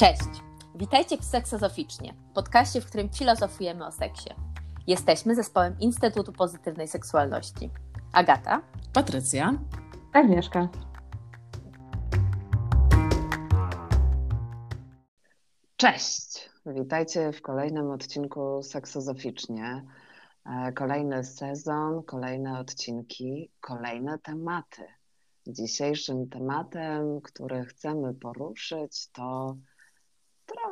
Cześć! Witajcie w Seksozoficznie, podcaście, w którym filozofujemy o seksie. Jesteśmy zespołem Instytutu Pozytywnej Seksualności. Agata, Patrycja, Agnieszka. Cześć! Witajcie w kolejnym odcinku Seksozoficznie. E, Kolejny sezon, kolejne odcinki, kolejne tematy. Dzisiejszym tematem, który chcemy poruszyć, to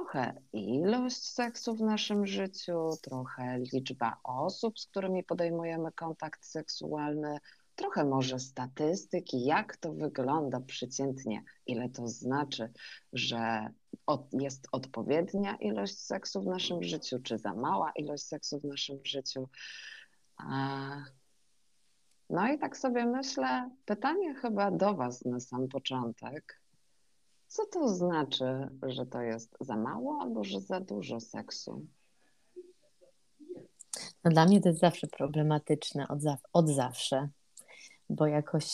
trochę ilość seksu w naszym życiu, trochę liczba osób, z którymi podejmujemy kontakt seksualny, trochę może statystyki, jak to wygląda przeciętnie, ile to znaczy, że jest odpowiednia ilość seksu w naszym życiu, czy za mała ilość seksu w naszym życiu. No i tak sobie myślę, pytanie chyba do Was na sam początek. Co to znaczy, że to jest za mało albo że za dużo seksu? no dla mnie to jest zawsze problematyczne, od, za- od zawsze, bo jakoś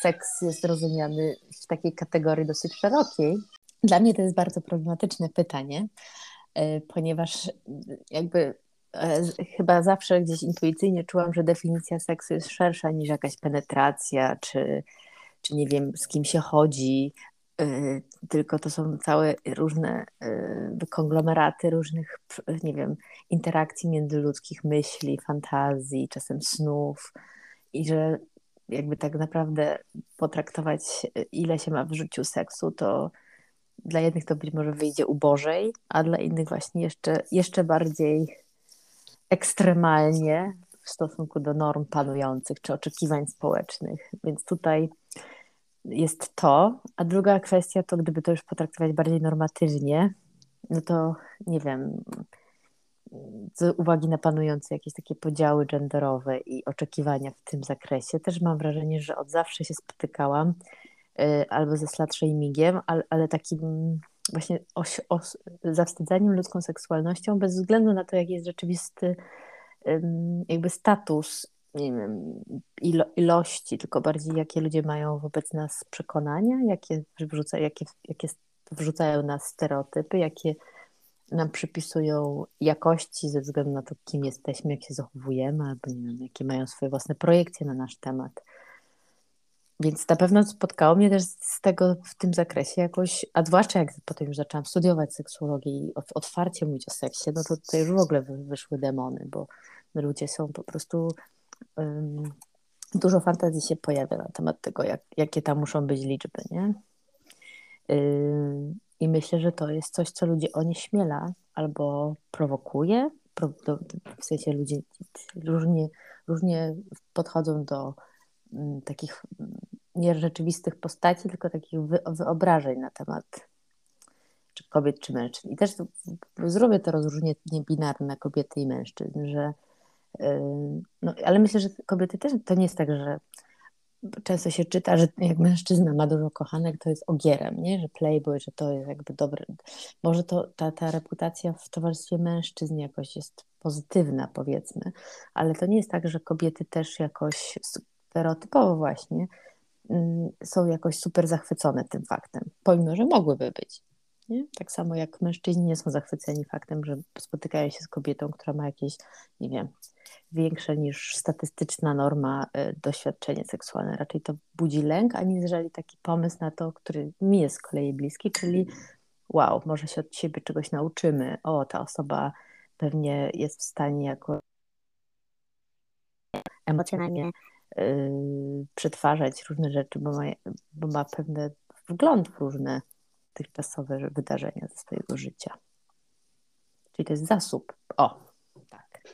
seks jest rozumiany w takiej kategorii dosyć szerokiej. Dla mnie to jest bardzo problematyczne pytanie, e, ponieważ jakby e, chyba zawsze gdzieś intuicyjnie czułam, że definicja seksu jest szersza niż jakaś penetracja, czy, czy nie wiem, z kim się chodzi, tylko to są całe różne e, konglomeraty różnych, nie wiem, interakcji międzyludzkich, myśli, fantazji, czasem snów i że jakby tak naprawdę potraktować, ile się ma w życiu seksu, to dla jednych to być może wyjdzie ubożej, a dla innych właśnie jeszcze, jeszcze bardziej ekstremalnie w stosunku do norm panujących czy oczekiwań społecznych. Więc tutaj jest to. A druga kwestia to, gdyby to już potraktować bardziej normatywnie, no to nie wiem, z uwagi na panujące jakieś takie podziały genderowe i oczekiwania w tym zakresie, też mam wrażenie, że od zawsze się spotykałam y, albo ze slut shamingiem, ale, ale takim właśnie oś, os, zawstydzaniem ludzką seksualnością bez względu na to, jaki jest rzeczywisty jakby status nie wiem, ilo, ilości, tylko bardziej jakie ludzie mają wobec nas przekonania, jakie, wrzuca, jakie, jakie wrzucają nas stereotypy, jakie nam przypisują jakości ze względu na to, kim jesteśmy, jak się zachowujemy, albo nie wiem, jakie mają swoje własne projekcje na nasz temat. Więc na pewno spotkało mnie też z tego w tym zakresie jakoś, a zwłaszcza jak potem już zaczęłam studiować seksuologię i ot- otwarcie mówić o seksie, no to tutaj już w ogóle wy- wyszły demony, bo ludzie są po prostu dużo fantazji się pojawia na temat tego, jak, jakie tam muszą być liczby, nie? I myślę, że to jest coś, co ludzi onieśmiela albo prowokuje. W sensie ludzie różnie, różnie podchodzą do mm, takich mm, nierzeczywistych postaci, tylko takich wy, wyobrażeń na temat czy kobiet, czy mężczyzn. I też zrobię to rozróżnienie binarne na kobiety i mężczyzn, że no, ale myślę, że kobiety też to nie jest tak, że często się czyta, że jak mężczyzna ma dużo kochanek, to jest ogierem, nie? że playboy, że to jest jakby dobre. Może to ta, ta reputacja w towarzystwie mężczyzn jakoś jest pozytywna, powiedzmy, ale to nie jest tak, że kobiety też jakoś stereotypowo właśnie mm, są jakoś super zachwycone tym faktem, pomimo, że mogłyby być. Nie? Tak samo jak mężczyźni nie są zachwyceni faktem, że spotykają się z kobietą, która ma jakieś, nie wiem, większe niż statystyczna norma y, doświadczenie seksualne. Raczej to budzi lęk, aniżeli taki pomysł na to, który mi jest z kolei bliski, czyli wow, może się od siebie czegoś nauczymy. O, ta osoba pewnie jest w stanie jako emocjonalnie yy, przetwarzać różne rzeczy, bo ma, bo ma pewne wgląd w różne dotychczasowe wydarzenia ze swojego życia. Czyli to jest zasób. O.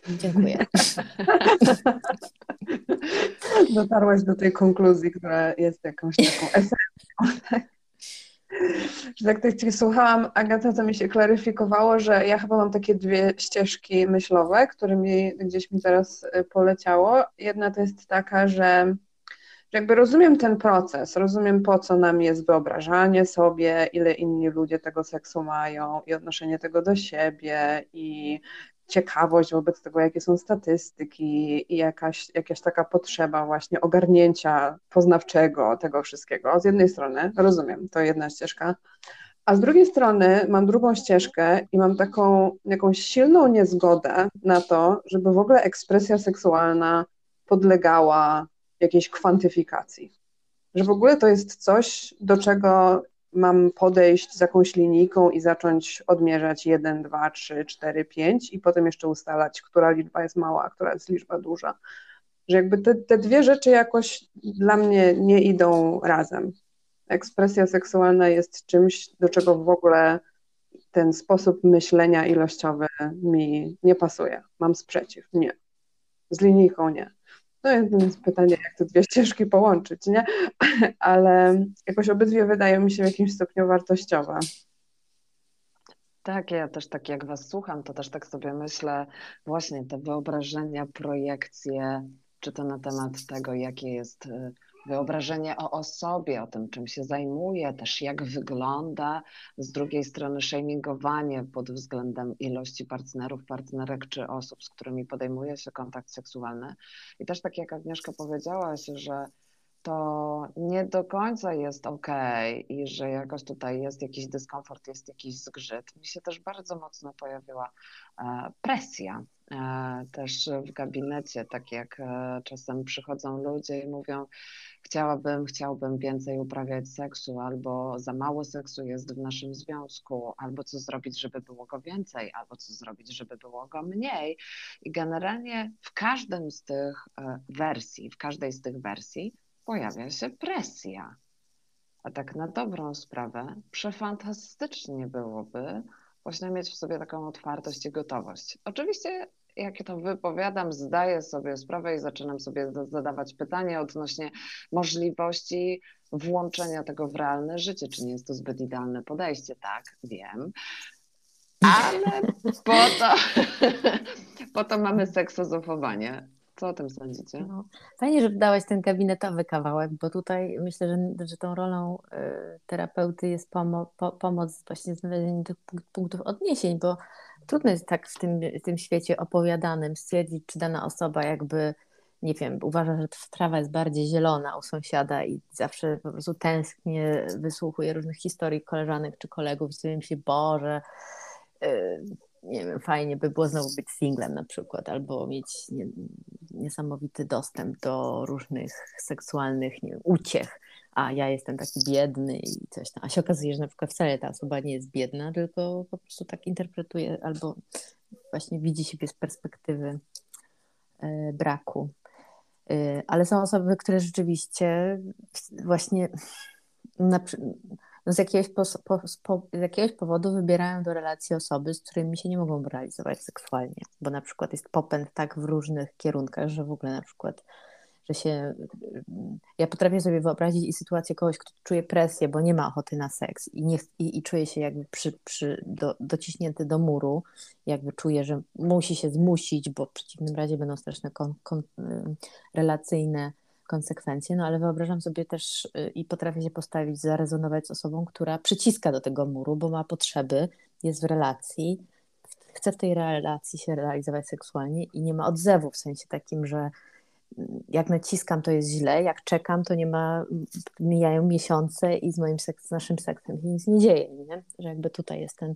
Dziękuję. Dotarłaś do tej konkluzji, która jest jakąś taką esencją. tak? Że tak jak Cię słuchałam, Agata, to mi się klaryfikowało, że ja chyba mam takie dwie ścieżki myślowe, którymi gdzieś mi teraz y, poleciało. Jedna to jest taka, że jakby rozumiem ten proces, rozumiem po co nam jest wyobrażanie sobie, ile inni ludzie tego seksu mają i odnoszenie tego do siebie i ciekawość wobec tego, jakie są statystyki i jakaś, jakaś taka potrzeba właśnie ogarnięcia poznawczego tego wszystkiego. Z jednej strony rozumiem, to jedna ścieżka, A z drugiej strony mam drugą ścieżkę i mam taką jakąś silną niezgodę na to, żeby w ogóle ekspresja seksualna podlegała jakiejś kwantyfikacji. Że w ogóle to jest coś, do czego mam podejść z jakąś linijką i zacząć odmierzać 1, 2, 3, 4, 5 i potem jeszcze ustalać, która liczba jest mała, a która jest liczba duża. Że jakby te, te dwie rzeczy jakoś dla mnie nie idą razem. Ekspresja seksualna jest czymś, do czego w ogóle ten sposób myślenia ilościowy mi nie pasuje. Mam sprzeciw. Nie. Z linijką nie. No jest pytanie, jak te dwie ścieżki połączyć, nie? Ale jakoś obydwie wydają mi się w jakimś stopniu wartościowe. Tak, ja też tak jak Was słucham, to też tak sobie myślę, właśnie te wyobrażenia, projekcje, czy to na temat tego, jakie jest y, wyobrażenie o osobie, o tym, czym się zajmuje, też jak wygląda, z drugiej strony shamingowanie pod względem ilości partnerów, partnerek czy osób, z którymi podejmuje się kontakt seksualny. I też tak jak Agnieszka powiedziałaś, że to nie do końca jest ok i że jakoś tutaj jest jakiś dyskomfort, jest jakiś zgrzyt. Mi się też bardzo mocno pojawiła e, presja e, też w gabinecie, tak jak e, czasem przychodzą ludzie i mówią, chciałabym, chciałbym więcej uprawiać seksu, albo za mało seksu jest w naszym związku, albo co zrobić, żeby było go więcej, albo co zrobić, żeby było go mniej. I generalnie w każdym z tych wersji, w każdej z tych wersji pojawia się presja. A tak na dobrą sprawę, przefantastycznie byłoby właśnie mieć w sobie taką otwartość i gotowość. Oczywiście, jak to wypowiadam, zdaję sobie sprawę i zaczynam sobie zadawać pytanie odnośnie możliwości włączenia tego w realne życie. Czy nie jest to zbyt idealne podejście? Tak, wiem. Ale po to, po to mamy seksozofowanie. Co o tym sądzicie? No, fajnie, że wydałaś ten gabinetowy kawałek, bo tutaj myślę, że, że tą rolą y, terapeuty jest pomo po, pomoc właśnie znalezieniu tych punktów odniesień, bo trudno jest tak w tym, w tym świecie opowiadanym stwierdzić, czy dana osoba jakby nie wiem, uważa, że trawa jest bardziej zielona u sąsiada i zawsze po prostu tęsknie wysłuchuje różnych historii koleżanek czy kolegów i sobie myśli, Boże, y, nie wiem, fajnie by było znowu być singlem na przykład, albo mieć nie, niesamowity dostęp do różnych seksualnych nie wiem, uciech, a ja jestem taki biedny i coś tam. A się okazuje, że na przykład wcale ta osoba nie jest biedna, tylko po prostu tak interpretuje albo właśnie widzi siebie z perspektywy e, braku. E, ale są osoby, które rzeczywiście właśnie na, no z, jakiegoś po, po, z jakiegoś powodu wybierają do relacji osoby, z którymi się nie mogą realizować seksualnie, bo na przykład jest popęd tak w różnych kierunkach, że w ogóle na przykład że się. Ja potrafię sobie wyobrazić i sytuację kogoś, kto czuje presję, bo nie ma ochoty na seks i, nie, i, i czuje się jakby przy, przy, do, dociśnięty do muru, jakby czuje, że musi się zmusić, bo w przeciwnym razie będą straszne kon, kon, relacyjne konsekwencje, no ale wyobrażam sobie też y, i potrafię się postawić, zarezonować z osobą, która przyciska do tego muru, bo ma potrzeby, jest w relacji, chce w tej relacji się realizować seksualnie i nie ma odzewu w sensie takim, że mm, jak naciskam, to jest źle, jak czekam, to nie ma, mijają miesiące i z moim seks, z naszym seksem się nic nie dzieje, nie? że jakby tutaj jest ten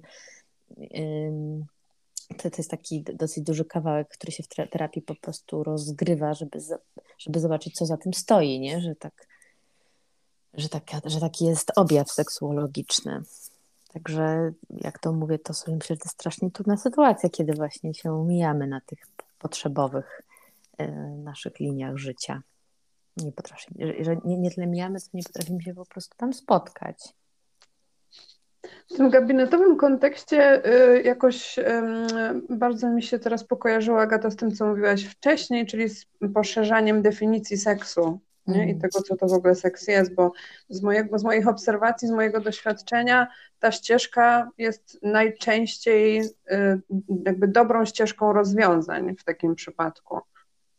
to, to jest taki dosyć duży kawałek, który się w terapii po prostu rozgrywa, żeby, żeby zobaczyć, co za tym stoi, nie? Że, tak, że, tak, że taki jest objaw seksuologiczny. Także jak to mówię, to sobie myślę, że to jest strasznie trudna sytuacja, kiedy właśnie się mijamy na tych potrzebowych e, naszych liniach życia. Nie potrafimy, że nie, nie tyle mijamy, co nie potrafimy się po prostu tam spotkać. W tym gabinetowym kontekście y, jakoś bardzo mi się teraz pokojarzyła Agata z tym, co mówiłaś wcześniej, czyli z poszerzaniem definicji seksu nie? i mm. tego, co to w ogóle seks jest, bo z, mojego, z moich obserwacji, z mojego doświadczenia ta ścieżka jest najczęściej y, jakby dobrą ścieżką rozwiązań w takim przypadku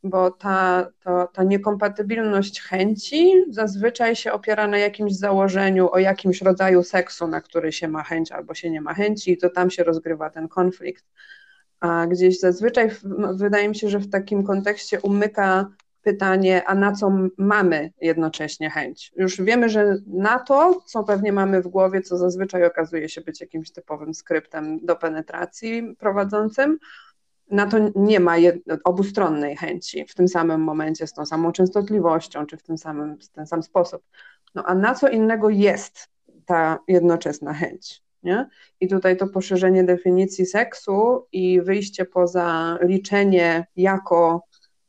bo ta, to, ta niekompatybilność chęci zazwyczaj się opiera na jakimś założeniu o jakimś rodzaju seksu, na który się ma chęć albo się nie ma chęci, i to tam się rozgrywa ten konflikt. A gdzieś zazwyczaj, wydaje mi się, że w takim kontekście umyka pytanie, a na co mamy jednocześnie chęć? Już wiemy, że na to, co pewnie mamy w głowie, co zazwyczaj okazuje się być jakimś typowym skryptem do penetracji prowadzącym, na to nie ma obustronnej chęci w tym samym momencie, z tą samą częstotliwością, czy w tym samym, w ten sam sposób. No a na co innego jest ta jednoczesna chęć? Nie? I tutaj to poszerzenie definicji seksu i wyjście poza liczenie jako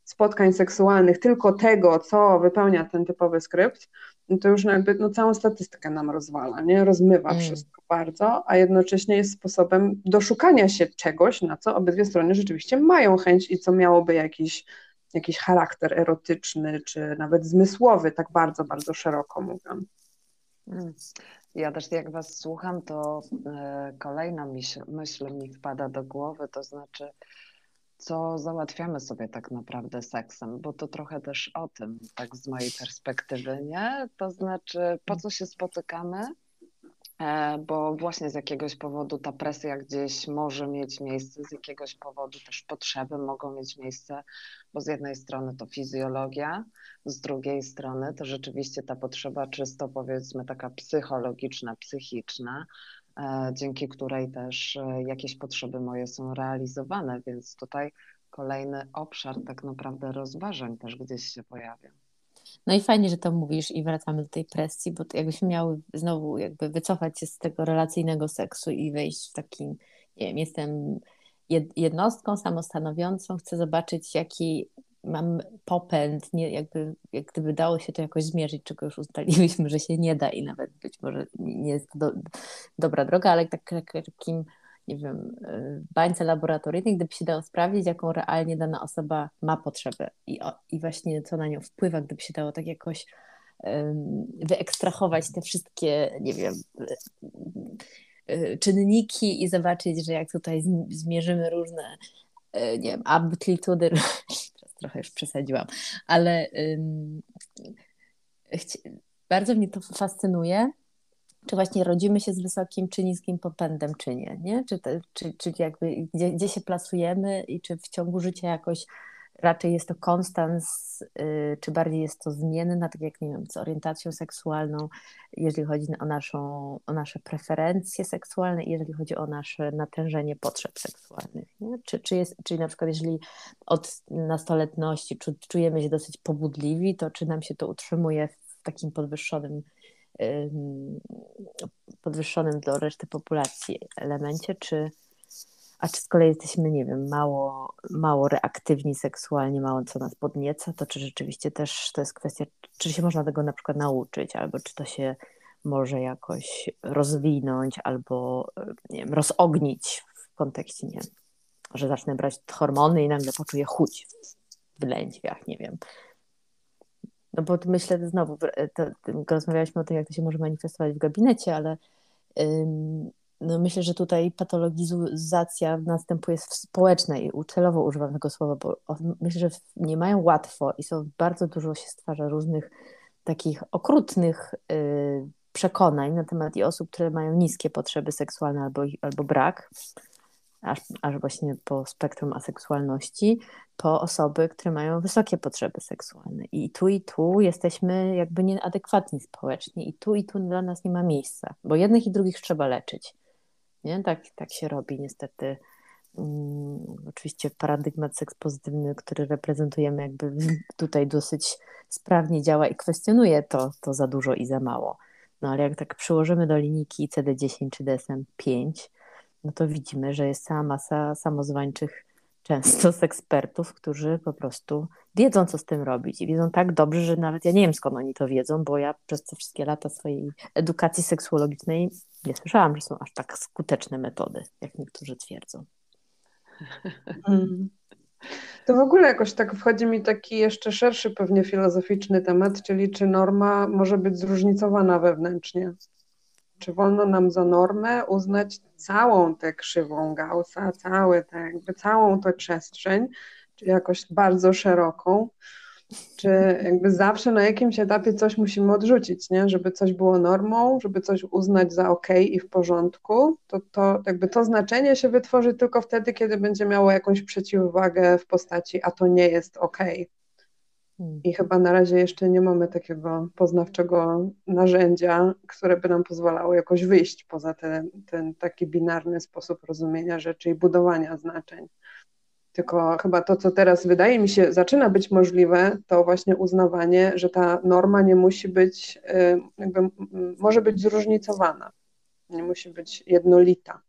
spotkań seksualnych tylko tego, co wypełnia ten typowy skrypt, to już jakby no, całą statystykę nam rozwala, nie? rozmywa mm. wszystko bardzo, a jednocześnie jest sposobem doszukania się czegoś, na co obydwie strony rzeczywiście mają chęć i co miałoby jakiś, jakiś charakter erotyczny, czy nawet zmysłowy, tak bardzo, bardzo szeroko mówiąc. Mm. Ja też jak Was słucham, to e, kolejna myśl, myśl mi wpada do głowy, to znaczy, co załatwiamy sobie tak naprawdę seksem, bo to trochę też o tym, tak z mojej perspektywy, nie? To znaczy, po co się spotykamy, E, bo właśnie z jakiegoś powodu ta presja gdzieś może mieć miejsce, z jakiegoś powodu też potrzeby mogą mieć miejsce, bo z jednej strony to fizjologia, z drugiej strony to rzeczywiście ta potrzeba czysto powiedzmy taka psychologiczna, psychiczna, dzięki której też e, jakieś potrzeby moje są realizowane, więc tutaj kolejny obszar tak naprawdę rozważań też gdzieś się pojawia. No i fajnie, że to mówisz i wracamy do tej presji, bo jakbyśmy miały znowu jakby wycofać się z tego relacyjnego seksu i wejść w taki, nie wiem, jestem jednostką samostanowiącą, chcę zobaczyć jaki mam popęd, nie, jakby, jak gdyby dało się to jakoś zmierzyć, czego już ustaliliśmy, że się nie da i nawet być może nie jest to do, dobra droga, ale tak, tak, takim nie wiem, bańce laboratoryjnej, gdyby się dało sprawdzić, jaką realnie dana osoba ma potrzebę i, i właśnie co na nią wpływa, gdyby się dało tak jakoś um, wyekstrahować te wszystkie, nie wiem, czynniki i zobaczyć, że jak tutaj zmierzymy różne, nie wiem, amplitudy, trochę już przesadziłam, ale um, bardzo mnie to fascynuje, czy właśnie rodzimy się z wysokim czy niskim popędem, czy nie, nie? Czy, te, czy, czy jakby gdzie, gdzie się plasujemy i czy w ciągu życia jakoś raczej jest to konstans, yy, czy bardziej jest to zmienne, tak jak nie wiem, z orientacją seksualną, jeżeli chodzi o, naszą, o nasze preferencje seksualne i jeżeli chodzi o nasze natężenie potrzeb seksualnych. Nie? Czy, czy jest, czyli na przykład jeżeli od nastoletności czujemy się dosyć pobudliwi, to czy nam się to utrzymuje w takim podwyższonym podwyższonym do reszty populacji elemencie, czy a czy z kolei jesteśmy, nie wiem, mało, mało reaktywni seksualnie, mało co nas podnieca, to czy rzeczywiście też to jest kwestia, czy się można tego na przykład nauczyć, albo czy to się może jakoś rozwinąć, albo nie wiem, rozognić w kontekście, nie wiem, że zacznę brać hormony i nagle poczuję chuć w lędźwiach, nie wiem, no bo myślę znowu, to, to, rozmawialiśmy o tym, jak to się może manifestować w gabinecie, ale no myślę, że tutaj patologizacja następuje społeczna i celowo używam tego słowa, bo myślę, że nie mają łatwo i są bardzo dużo się stwarza różnych takich okrutnych y, przekonań na temat i osób, które mają niskie potrzeby seksualne albo, albo brak aż, aż właśnie po spektrum aseksualności, po osoby, które mają wysokie potrzeby seksualne. I tu i tu jesteśmy jakby nieadekwatni społecznie, i tu i tu dla nas nie ma miejsca, bo jednych i drugich trzeba leczyć. Nie? Tak, tak się robi niestety. Um, oczywiście paradygmat seks pozytywny, który reprezentujemy, jakby tutaj dosyć sprawnie działa i kwestionuje to, to za dużo i za mało. No ale jak tak przyłożymy do linijki CD10 czy DSM-5, no to widzimy, że jest cała masa samozwańczych często z ekspertów, którzy po prostu wiedzą, co z tym robić i wiedzą tak dobrze, że nawet ja nie wiem, skąd oni to wiedzą, bo ja przez te wszystkie lata swojej edukacji seksuologicznej nie słyszałam, że są aż tak skuteczne metody, jak niektórzy twierdzą. To w ogóle jakoś tak wchodzi mi taki jeszcze szerszy, pewnie filozoficzny temat, czyli czy norma może być zróżnicowana wewnętrznie. Czy wolno nam za normę uznać całą tę krzywą Gaussa, całe te, jakby całą tę przestrzeń, czy jakoś bardzo szeroką, czy jakby zawsze na jakimś etapie coś musimy odrzucić, nie? żeby coś było normą, żeby coś uznać za ok i w porządku, to, to jakby to znaczenie się wytworzy tylko wtedy, kiedy będzie miało jakąś przeciwwagę w postaci, a to nie jest ok. Hmm. I chyba na razie jeszcze nie mamy takiego poznawczego narzędzia, które by nam pozwalało jakoś wyjść poza ten, ten taki binarny sposób rozumienia rzeczy i budowania znaczeń. Tylko chyba to, co teraz wydaje mi się zaczyna być możliwe, to właśnie uznawanie, że ta norma nie musi być, y, jakby może być zróżnicowana, nie musi być jednolita.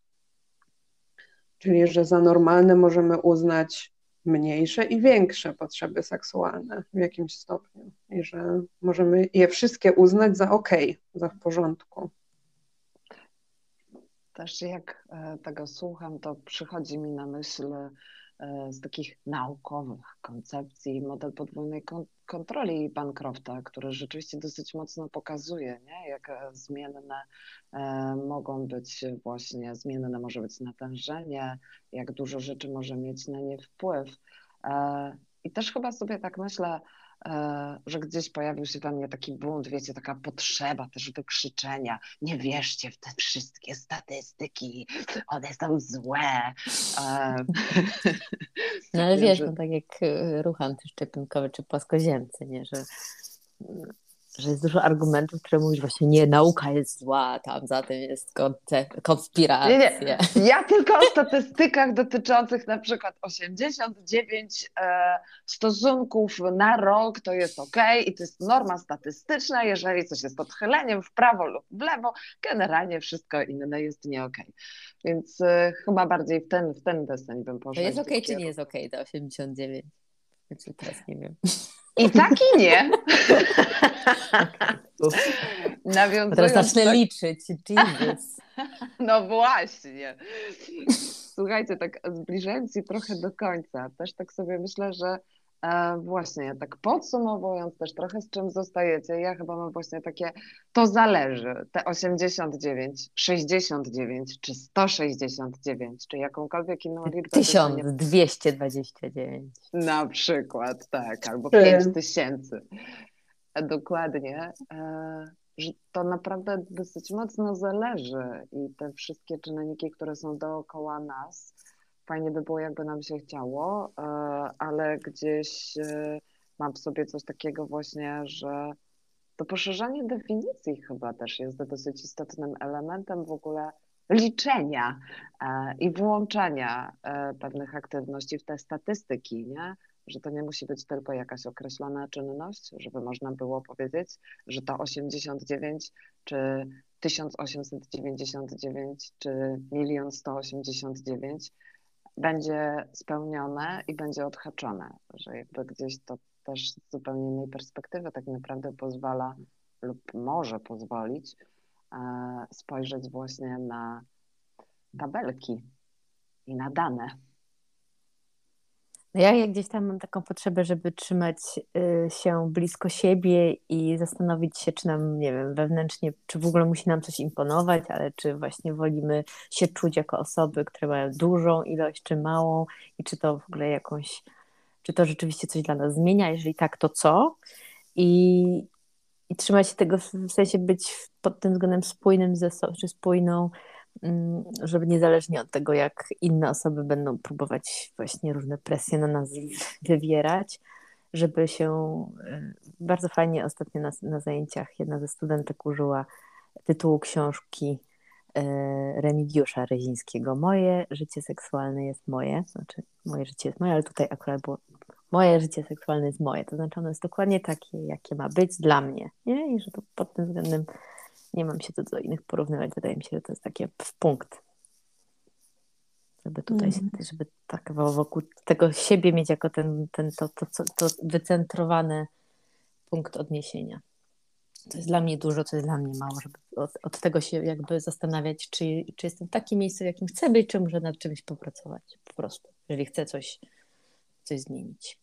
Czyli, że za normalne możemy uznać mniejsze i większe potrzeby seksualne w jakimś stopniu i że możemy je wszystkie uznać za ok, za w porządku. Też jak e, tego słucham, to przychodzi mi na myśl z takich naukowych koncepcji model podwójnej kontroli Bancrofta, który rzeczywiście dosyć mocno pokazuje, nie? jak e, zmienne e, mogą być właśnie, zmienne może być natężenie, jak dużo rzeczy może mieć na nie wpływ. I też chyba sobie tak myślę, E, że gdzieś pojawił się we mnie taki bunt, wiecie, taka potrzeba też wykrzyczenia. Nie wierzcie w te wszystkie statystyki, one są złe. E, no ale wiesz, no tak jak e, ruch antyszczepionkowy czy płaskoziemcy, nie, że że jest dużo argumentów, które mówisz właśnie nie, nauka jest zła, tam za tym jest konspiracja. Nie, nie. Ja tylko o statystykach dotyczących na przykład 89 e, stosunków na rok to jest ok i to jest norma statystyczna, jeżeli coś jest odchyleniem w prawo lub w lewo, generalnie wszystko inne jest nie ok. Więc e, chyba bardziej w ten, w ten deseń bym poszła. To jest ok czy nie jest ok to 89? Znaczy teraz nie wiem. I tak i nie. Nawiązując Teraz zacznę tak... liczyć. Jesus. No właśnie. Słuchajcie, tak zbliżając się trochę do końca, też tak sobie myślę, że właśnie tak podsumowując też trochę z czym zostajecie, ja chyba mam właśnie takie, to zależy, te 89, 69 czy 169, czy jakąkolwiek inną liczbę. 1229. Na przykład, tak, albo 5000. Dokładnie, e, że to naprawdę dosyć mocno zależy i te wszystkie czynniki, które są dookoła nas, fajnie by było, jakby nam się chciało, e, ale gdzieś e, mam w sobie coś takiego właśnie, że to poszerzanie definicji chyba też jest dosyć istotnym elementem w ogóle liczenia i włączania pewnych aktywności w te statystyki, nie? że to nie musi być tylko jakaś określona czynność, żeby można było powiedzieć, że to 89 czy 1899 czy 1 189 będzie spełnione i będzie odhaczone, że jakby gdzieś to też z zupełnie innej perspektywy tak naprawdę pozwala lub może pozwolić e, spojrzeć właśnie na tabelki i na dane. No ja jak gdzieś tam mam taką potrzebę, żeby trzymać y, się blisko siebie i zastanowić się, czy nam, nie wiem, wewnętrznie, czy w ogóle musi nam coś imponować, ale czy właśnie wolimy się czuć jako osoby, które mają dużą ilość, czy małą i czy to w ogóle jakąś, czy to rzeczywiście coś dla nas zmienia, jeżeli tak, to co? I, i trzymać się tego, w sensie być pod tym względem spójnym ze sobą, czy spójną żeby niezależnie od tego, jak inne osoby będą próbować właśnie różne presje na nas wywierać, żeby się y, bardzo fajnie ostatnio na, na zajęciach jedna ze studentek użyła tytułu książki y, Remigiusza Rezińskiego. Moje życie seksualne jest moje, znaczy moje życie jest moje, ale tutaj akurat było moje życie seksualne jest moje, to znaczy ono jest dokładnie takie, jakie ma być dla mnie, nie? I że to pod tym względem nie mam się tu do innych porównywać. Wydaje mi się, że to jest takie w punkt. Żeby tutaj, mm. żeby tak wokół tego siebie mieć jako ten, ten to, to, to, to wycentrowany punkt odniesienia. To jest dla mnie dużo, to jest dla mnie mało, żeby od, od, tego się jakby zastanawiać, czy, czy jestem w takim miejscu, w jakim chcę być, czy muszę nad czymś popracować. Po prostu, jeżeli chcę coś, coś zmienić.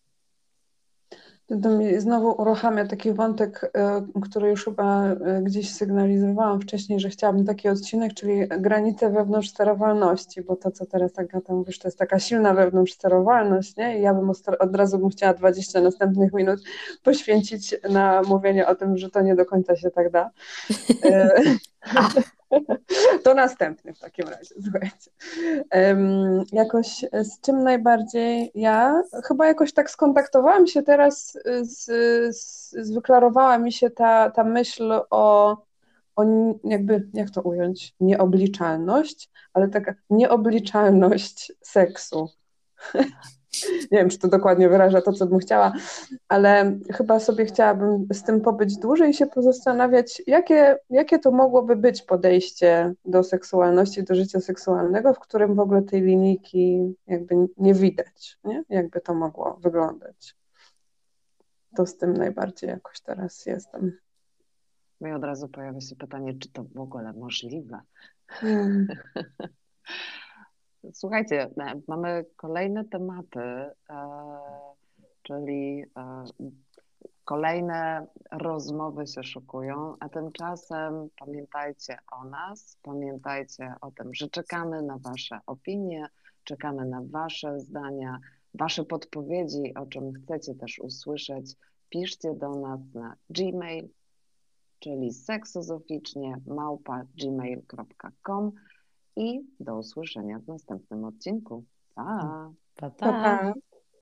Znowu uruchamia taki wątek, e, który już chyba e, gdzieś sygnalizowałam wcześniej, że chciałabym taki odcinek, czyli granice wewnątrz sterowalności, bo to, co teraz Agata mówisz, to jest taka silna wewnątrz sterowalność, nie? I ja bym od razu bym chciała 20 następnych minut poświęcić na mówienie o tym, że to nie do końca się tak da. E, To następny w takim razie, słuchajcie. Um, jakoś z czym najbardziej ja chyba jakoś tak skontaktowałam się teraz, z, z, z wyklarowała mi się ta, ta myśl o, o jakby, jak to ująć, nieobliczalność, ale taka nieobliczalność seksu. Nie wiem, czy to dokładnie wyraża to, co bym chciała, ale chyba sobie chciałabym z tym pobyć dłużej i się pozastanawiać, jakie, jakie to mogłoby być podejście do seksualności, do życia seksualnego, w którym w ogóle tej linijki jakby nie widać, nie? jakby to mogło wyglądać. To z tym najbardziej jakoś teraz jestem. No i od razu pojawia się pytanie, czy to w ogóle możliwe. Hmm. Słuchajcie, mamy kolejne tematy, e, czyli e, kolejne rozmowy się szykują, a tymczasem pamiętajcie o nas, pamiętajcie o tym, że czekamy na Wasze opinie, czekamy na Wasze zdania, Wasze podpowiedzi, o czym chcecie też usłyszeć. Piszcie do nas na gmail, czyli seksozoficznie małpa gmail.com i do usłyszenia w następnym odcinku. Pa! pa, pa. pa, pa.